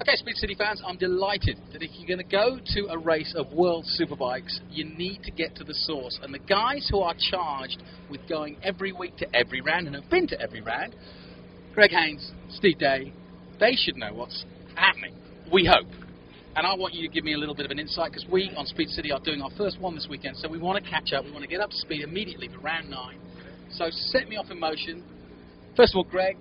Okay, Speed City fans, I'm delighted that if you're going to go to a race of World Superbikes, you need to get to the source. And the guys who are charged with going every week to every round and have been to every round, Greg Haynes, Steve Day, they should know what's happening. We hope. And I want you to give me a little bit of an insight because we on Speed City are doing our first one this weekend, so we want to catch up. We want to get up to speed immediately for round nine. So set me off in motion. First of all, Greg,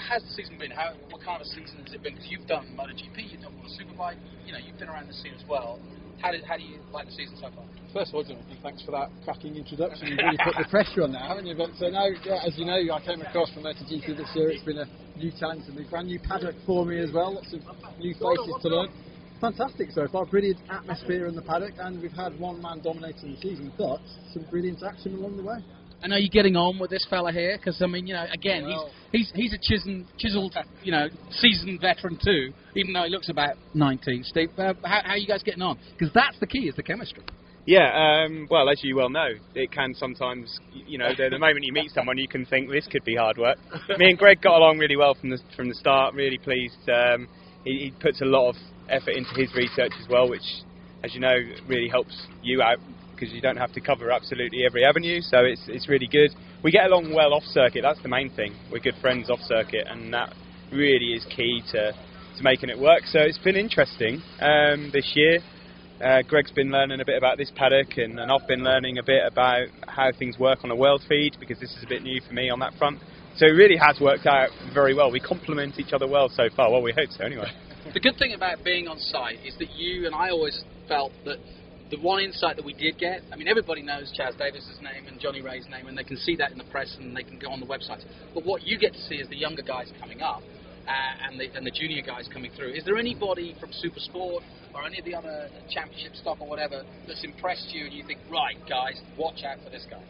how's the season been? How, what kind of season has it been? Because you've done MotoGP, you've done World Superbike, you know, you've been around the scene as well. How, did, how do you like the season so far? First of all, Jonathan, thanks for that cracking introduction. You've really put the pressure on now, haven't you? But uh, so now, yeah, as you know, I came across from MotoGP this year. It's been a new challenge and a brand new paddock for me as well. Lots of new faces to learn. Fantastic so far, brilliant atmosphere in the paddock, and we've had one man dominating the season, but some brilliant action along the way. And are you getting on with this fella here? Because I mean, you know, again, Well- he's he's he's a chiseled, chiseled, you know, seasoned veteran too, even though he looks about 19. Steve, uh, how, how are you guys getting on? Because that's the key, is the chemistry. Yeah, um, well, as you well know, it can sometimes, you know, the, the moment you meet someone, you can think this could be hard work. Me and Greg got along really well from the from the start. Really pleased. Um, he, he puts a lot of effort into his research as well, which, as you know, really helps you out because you don't have to cover absolutely every avenue. So it's it's really good. We get along well off circuit. That's the main thing. We're good friends off circuit, and that really is key to to making it work. So it's been interesting um, this year. Uh, Greg's been learning a bit about this paddock, and, and I've been learning a bit about how things work on a world feed because this is a bit new for me on that front. So it really has worked out very well. We complement each other well so far. Well, we hope so anyway. The good thing about being on site is that you and I always felt that the one insight that we did get, I mean, everybody knows Chaz Davies's name and Johnny Rea's name, and they can see that in the press and they can go on the websites. But what you get to see is the younger guys coming up uh, and, the, and the junior guys coming through. Is there anybody from Super Sport or any of the other championship stock or whatever that's impressed you and you think, right, guys, watch out for this guy?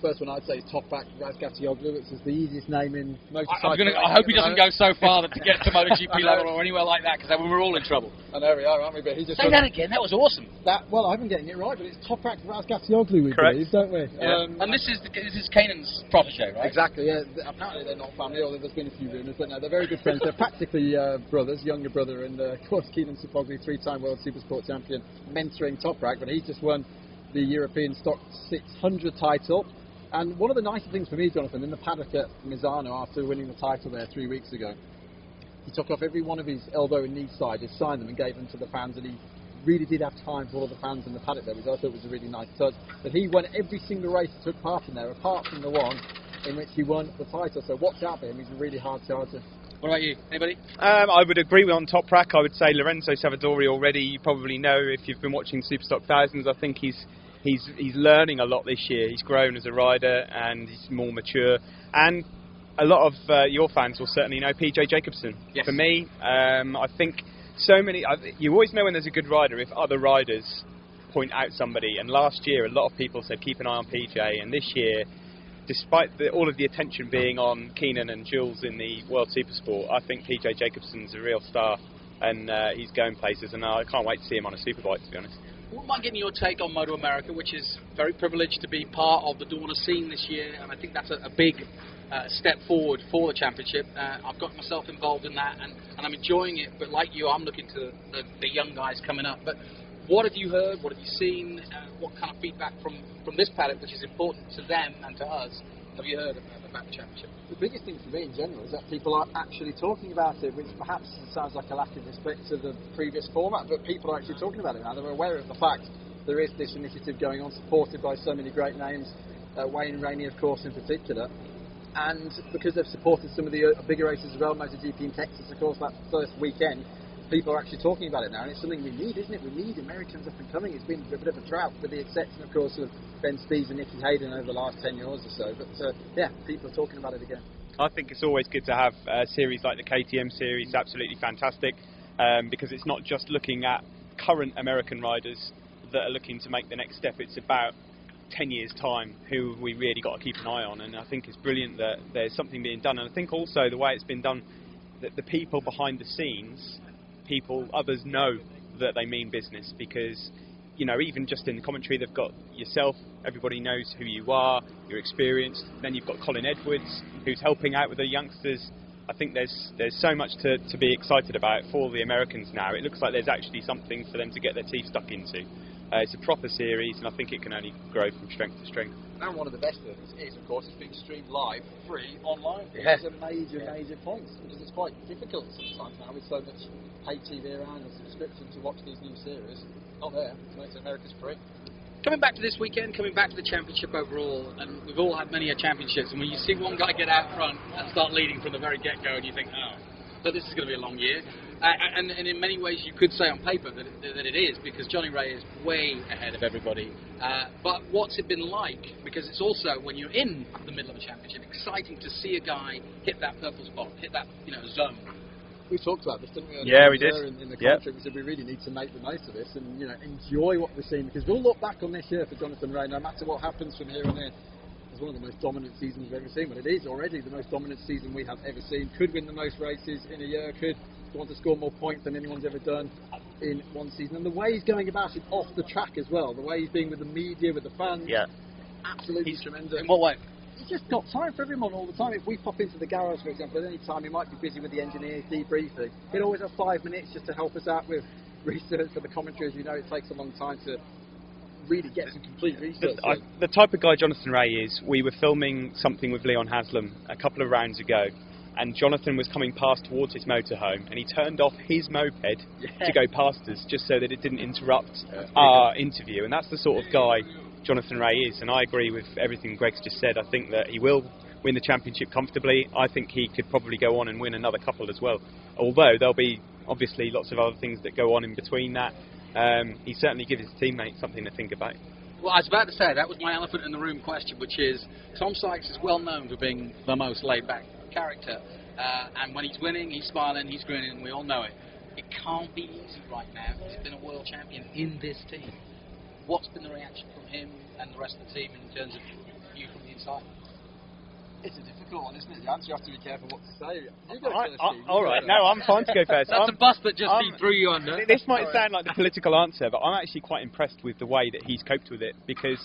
First one I'd say is Toprak Razgatlioglu, which is the easiest name in I, motorcycle. I'm gonna, I hope he doesn't moment. go so far that to get to MotoGP level or anywhere like that because then we're all in trouble. I know we are, aren't we? But he just Say that again. That was awesome. that. Well, I've been getting it right, but it's top Toprak Razgatlioglu, we Correct. believe, don't we? Yeah. Um, And this is the, this is Kenan's protege, right? Exactly, yeah. Apparently they're not family, although there's been a few rumours, but no, they're very good friends. They're practically uh, brothers, younger brother, and uh, of course Kenan Sofuoglu, three-time World Supersport champion, mentoring top Toprak, but he's just won the European Stock 600 title. And one of the nicer things for me, Jonathan, in the paddock at Misano after winning the title there three weeks ago, he took off every one of his elbow and knee sizes, signed them and gave them to the fans, and he really did have time for all the fans in the paddock there, which I thought was a really nice touch. But he won every single race he took part in there, apart from the one in which he won the title. So watch out for him, he's a really hard charger. What about you? Anybody? Um, I would agree with on Toprak. I would say Lorenzo Savadori already. You probably know if you've been watching Superstock Thousands. I think he's he's he's learning a lot this year. He's grown as a rider and he's more mature. And a lot of uh, your fans will certainly know PJ Jacobson. Yes. For me, um, I think so many. I, you always know when there's a good rider if other riders point out somebody. And last year, a lot of people said keep an eye on PJ. And this year, despite the, all of the attention being on Kenan and Jules in the World Supersport, I think PJ Jacobson's a real star, and uh, he's going places. And I can't wait to see him on a superbike. To be honest. Wouldn't mind getting your take on Moto America, which is very privileged to be part of the Dorna scene this year, and I think that's a, a big uh, step forward for the championship. Uh, I've got myself involved in that, and, and I'm enjoying it. But like you, I'm looking to the, the young guys coming up. But what have you heard? What have you seen? Uh, what kind of feedback from, from this paddock, which is important to them and to us, have you heard about, the the championship? The biggest thing for me in general is that people are actually talking about it, which perhaps sounds like a lack of respect to the previous format, but people are actually talking about it now. They're aware of the fact there is this initiative going on, supported by so many great names, uh, Wayne Rainey, of course, in particular. And because they've supported some of the uh, bigger races as well, MotoGP in Texas, of course, that first weekend, people are actually talking about it now, and it's something we need, isn't it? We need Americans up and coming. It's been a bit of a drought, with the exception, of course, of Ben Spies and Nicky Hayden over the last 10 years or so. But uh, yeah, people are talking about it again. I think it's always good to have a series like the KTM series. Absolutely fantastic um, because it's not just looking at current American riders that are looking to make the next step. It's about 10 years' time who we really got to keep an eye on. And I think it's brilliant that there's something being done. And I think also the way it's been done, that the people behind the scenes, people, others know that they mean business because you know, even just in the commentary, they've got yourself. Everybody knows who you are. You're experienced. Then you've got Colin Edwards, who's helping out with the youngsters. I think there's there's so much to, to be excited about for the Americans now. It looks like there's actually something for them to get their teeth stuck into. Uh, it's a proper series, and I think it can only grow from strength to strength. And one of the best things is, of course, it's being streamed live, free, online. Which Yeah. is a major, major point because it's quite difficult sometimes now with so much paid TV around and subscription to watch these new series. Not there. So it's America's free. Coming back to this weekend, coming back to the championship overall, and we've all had many a championships, and when you see one guy get out front and start leading from the very get-go, and you think, oh, so this is going to be a long year. Uh, and, and in many ways, you could say on paper that it, that it is, because Johnny Rea is way ahead of everybody. Uh, but what's it been like? Because it's also, when you're in the middle of a championship, exciting to see a guy hit that purple spot, hit that you know zone. We talked about this, didn't we? Yeah, we did. In, in the Yep. commentary, we said we really need to make the most of this and you know enjoy what we're seeing because we'll look back on this year for Jonathan Rea, no matter what happens from here on in, as one of the most dominant seasons we've ever seen. Well, it is already the most dominant season we have ever seen. Could win the most races in a year. Could on to score more points than anyone's ever done in one season. And the way he's going about it off the track as well, the way he's being with the media, with the fans, Yeah. absolutely he's, tremendous In what way? he's just got time for everyone all the time. If we pop into the garage, for example, at any time, he might be busy with the engineers debriefing. He'll always have five minutes just to help us out with research for the commentary. As you know, it takes a long time to really get some complete research. The, I, the type of guy Jonathan Rea is, we were filming something with Leon Haslam a couple of rounds ago, and Jonathan was coming past towards his motorhome, and he turned off his moped to go past us just so that it didn't interrupt our interview. And that's the sort of guy Jonathan Rea is, and I agree with everything Greg's just said. I think that he will win the championship comfortably. I think he could probably go on and win another couple as well. Although there'll be obviously lots of other things that go on in between that. Um, he certainly gives his teammates something to think about. Well, I was about to say that was my elephant in the room question, which is Tom Sykes is well known for being the most laid-back character, uh, and when he's winning, he's smiling, he's grinning, and we all know it. It can't be easy right now. He's been a world champion in this team. What's been the reaction from him and the rest of the team in terms of you from the inside? It's a difficult one, isn't it? The answer you have to be careful what to say. You go I, first, I, Steve. all right, no, I'm fine to go first. That's I'm- a bus that just I'm- threw you under. This might sound like the political answer, but I'm actually quite impressed with the way that he's coped with it because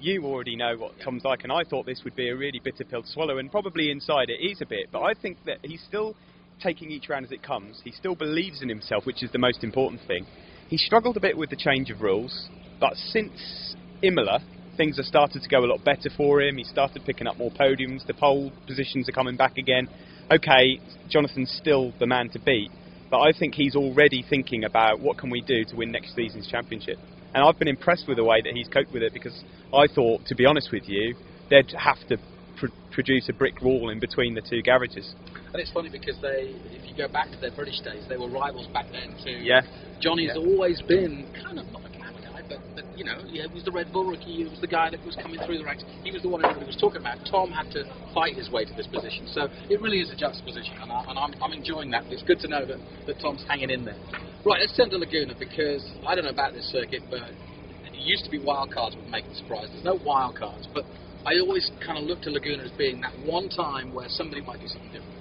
you already know what Tom's like, and I thought this would be a really bitter pill to swallow, and probably inside it is a bit, but I think that he's still taking each round as it comes. He still believes in himself, which is the most important thing. He struggled a bit with the change of rules, but since Imola, things have started to go a lot better for him. He started picking up more podiums. The pole positions are coming back again. Okay, Jonathan's still the man to beat, but I think he's already thinking about what can we do to win next season's championship. And I've been impressed with the way that he's coped with it because I thought, to be honest with you, they'd have to pr- produce a brick wall in between the two garages. And it's funny because they, if you go back to their British days, they were rivals back then too. Yeah. Johnny's always been kind of not a glamour guy, but, but you know, yeah, he was the Red Bull rookie. He was the guy that was coming through the ranks. He was the one everybody was talking about. Tom had to fight his way to this position, so it really is a juxtaposition, and, I, and I'm, I'm enjoying that. It's good to know that, that Tom's hanging in there. Right, let's turn to Laguna because I don't know about this circuit, but it used to be wild cards would make the surprise. There's no wild cards, but I always kind of look to Laguna as being that one time where somebody might do something different.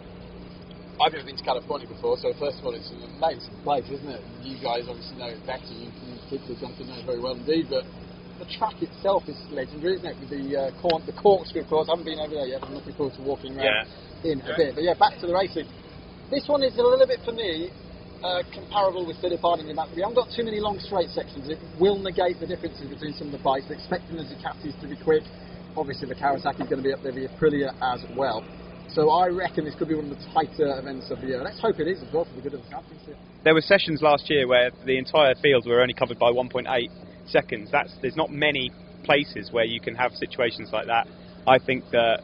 I've never been to California before, so first of all, it's an amazing place, isn't it? You guys obviously know it better. You, you particularly Jonathan knows very well indeed, but the track itself is legendary, isn't it? With the uh, corn, the corkscrew course. I haven't been over there yet. I'm looking forward to walking around in a bit. But yeah, back to the racing. This one is a little bit for me. Uh, comparable with Philip Harding in that we haven't got too many long straight sections. It will negate the differences between some of the bikes. We're expecting the Ducatis to be quick. Obviously, the Kawasaki is going to be up there, the Aprilia as well. So I reckon this could be one of the tighter events of the year. Let's hope it is as well for the good of the championship. There were sessions last year where the entire field were only covered by 1.8 seconds. That's there's not many places where you can have situations like that. I think that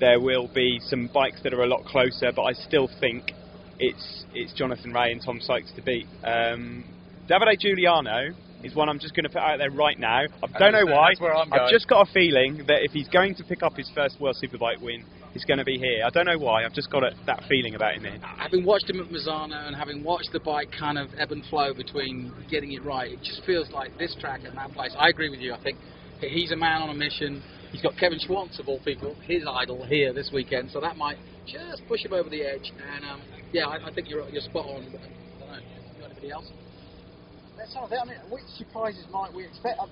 there will be some bikes that are a lot closer, but I still think it's it's Jonathan Rea and Tom Sykes to beat. Um, Davide Giugliano is one I'm just going to put out there right now. I don't know why. That's where I'm I've just got a feeling that if he's going to pick up his first World Superbike win, it's going to be here. I don't know why. I've just got a, that feeling about him here. having watched him at Misano and having watched the bike kind of ebb and flow between getting it right, it just feels like this track and that place. I agree with you. I think he's a man on a mission. He's got Kevin Schwantz of all people, his idol here this weekend, so that might just push him over the edge. And um, yeah, I, I think you're you're spot on. But, I don't know. You got anybody else? Let's have it. I mean, which surprises might we expect? Uh,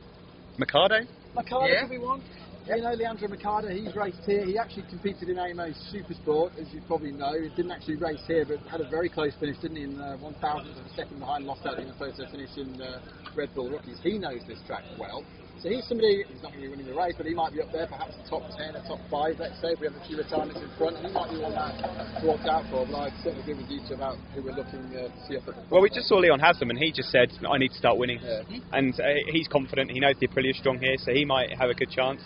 Mikado? Macau Yeah. could be one. You know, Leandro Mercado, he's raced here. He actually competed in AMA's Supersport, as you probably know. He didn't actually race here, but had a very close finish, didn't he? In uh, 1,000th of a second behind, lost out in the photo finish in uh, Red Bull Rookies. He knows this track well. So he's somebody, he's not going to be winning the race, but he might be up there, perhaps the top 10 or top 5, let's say, if we have a few retirements in front. He might be one that to watch out for, but I'd certainly agree with you two about who we're looking uh, to see up at. Well, we just saw Leon Haslam, and he just said, "I need to start winning," Yeah. and uh, he's confident. He knows the Aprilia is strong here, so he might have a good chance.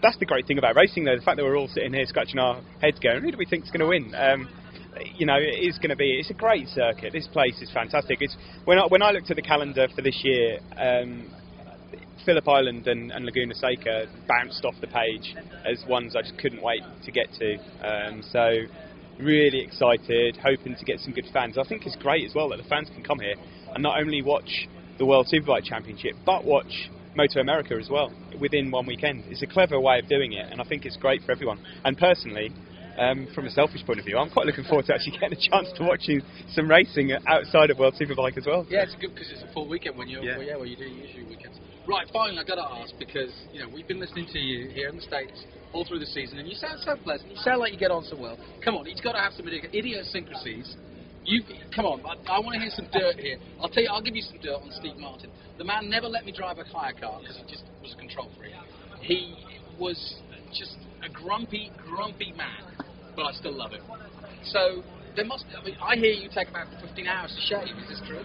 That's the great thing about racing, though. The fact that we're all sitting here scratching our heads, going, "Who do we think's going to win?" Um, you know, it is going to be. It's a great circuit. This place is fantastic. It's when I, when I looked at the calendar for this year. Um, Phillip Island and, and Laguna Seca bounced off the page as ones I just couldn't wait to get to. Um, so really excited, hoping to get some good fans. I think it's great as well that the fans can come here and not only watch the World Superbike Championship, but watch Moto America as well within one weekend. It's a clever way of doing it, and I think it's great for everyone. And personally, um, from a selfish point of view, I'm quite looking forward to actually getting a chance to watching some racing outside of World Superbike as well. Yeah, it's good because it's a full weekend when you Yeah. well, yeah, well you do usually weekends. Right, finally, I got to ask because you know we've been listening to you here in the states all through the season, and you sound so pleasant. You sound like you get on so well. Come on, he's got to have some idiosyncrasies. You come on, I, I want to hear some dirt here. I'll tell you, I'll give you some dirt on Steve Martin. The man never let me drive a hire car because he just was a control freak. He was just a grumpy, grumpy man, but I still love him. So there must. I mean, I hear you take about 15 hours to shave. Is this true?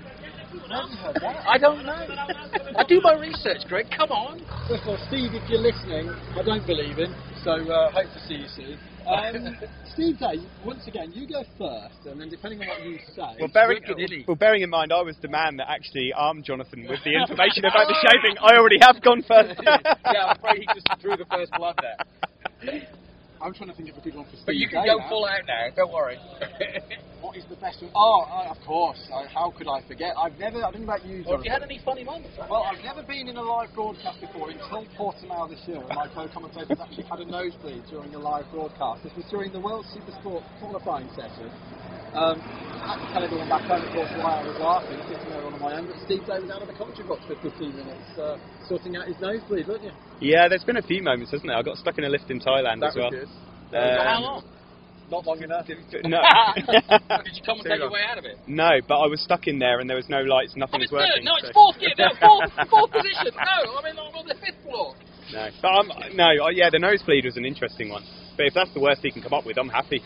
I don't know. I do my research, Greg. Come on. First of all, Steve, if you're listening, I don't believe him, so uh, hope to see you soon. Um, Steve Day, once again, you go first, and then depending on what you say. Well, bearing, wicked, isn't he? well, bearing in mind, I was the man that actually armed Jonathan with the information about the shaving. I already have gone first. yeah, I'm afraid he just threw the first blood there. I'm trying to think of a good one for Steve But you can Day go now. full out now. Don't worry. What is the best one? Oh, uh, of course. Uh, how could I forget? I've never, I don't know about you, Or if you had any funny moments. Well, I've never been in a live broadcast before until Portimao this year, and my co-commentators actually had a nosebleed during a live broadcast. This was during the World Supersport qualifying session. Um, I had to tell everyone back home, of course, why I was laughing, sitting there on my own, but Steve Day was out of the commentary box for 15 minutes, uh, sorting out his nosebleed, wasn't you? yeah, there's been a few moments, hasn't there? I got stuck in a lift in Thailand as well. For how Um, long? Not long enough. No. Did you come and take your way out of it? no, but I was stuck in there and there was no lights, nothing was working. No, it's fourth gear. No, fourth, fourth position. No, I'm in I'm on the fifth floor. No, but no, uh, yeah, the nosebleed was an interesting one. But if that's the worst he can come up with, I'm happy.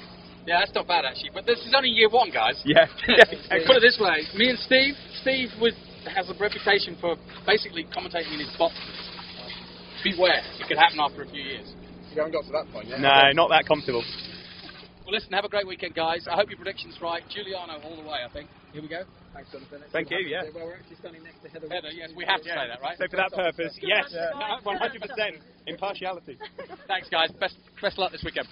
Yeah, that's not bad actually. But this is only year one, guys. Yeah, yeah, exactly. Put it this way: me and Steve. Steve was, has a reputation for basically commentating in his boxes. Beware, it could happen after a few years. You haven't got to that point yet. No, not that comfortable. Well, listen, have a great weekend, guys. I hope your prediction's right. Giugliano all the way, I think. Here we go. Thanks, Jonathan. It's Thank you, yeah. Well, we're actually standing next to Heather. Heather, yes, we have to say that, right? So for that purpose, yes, Yeah. 100% impartiality. Thanks, guys. Best, best luck this weekend.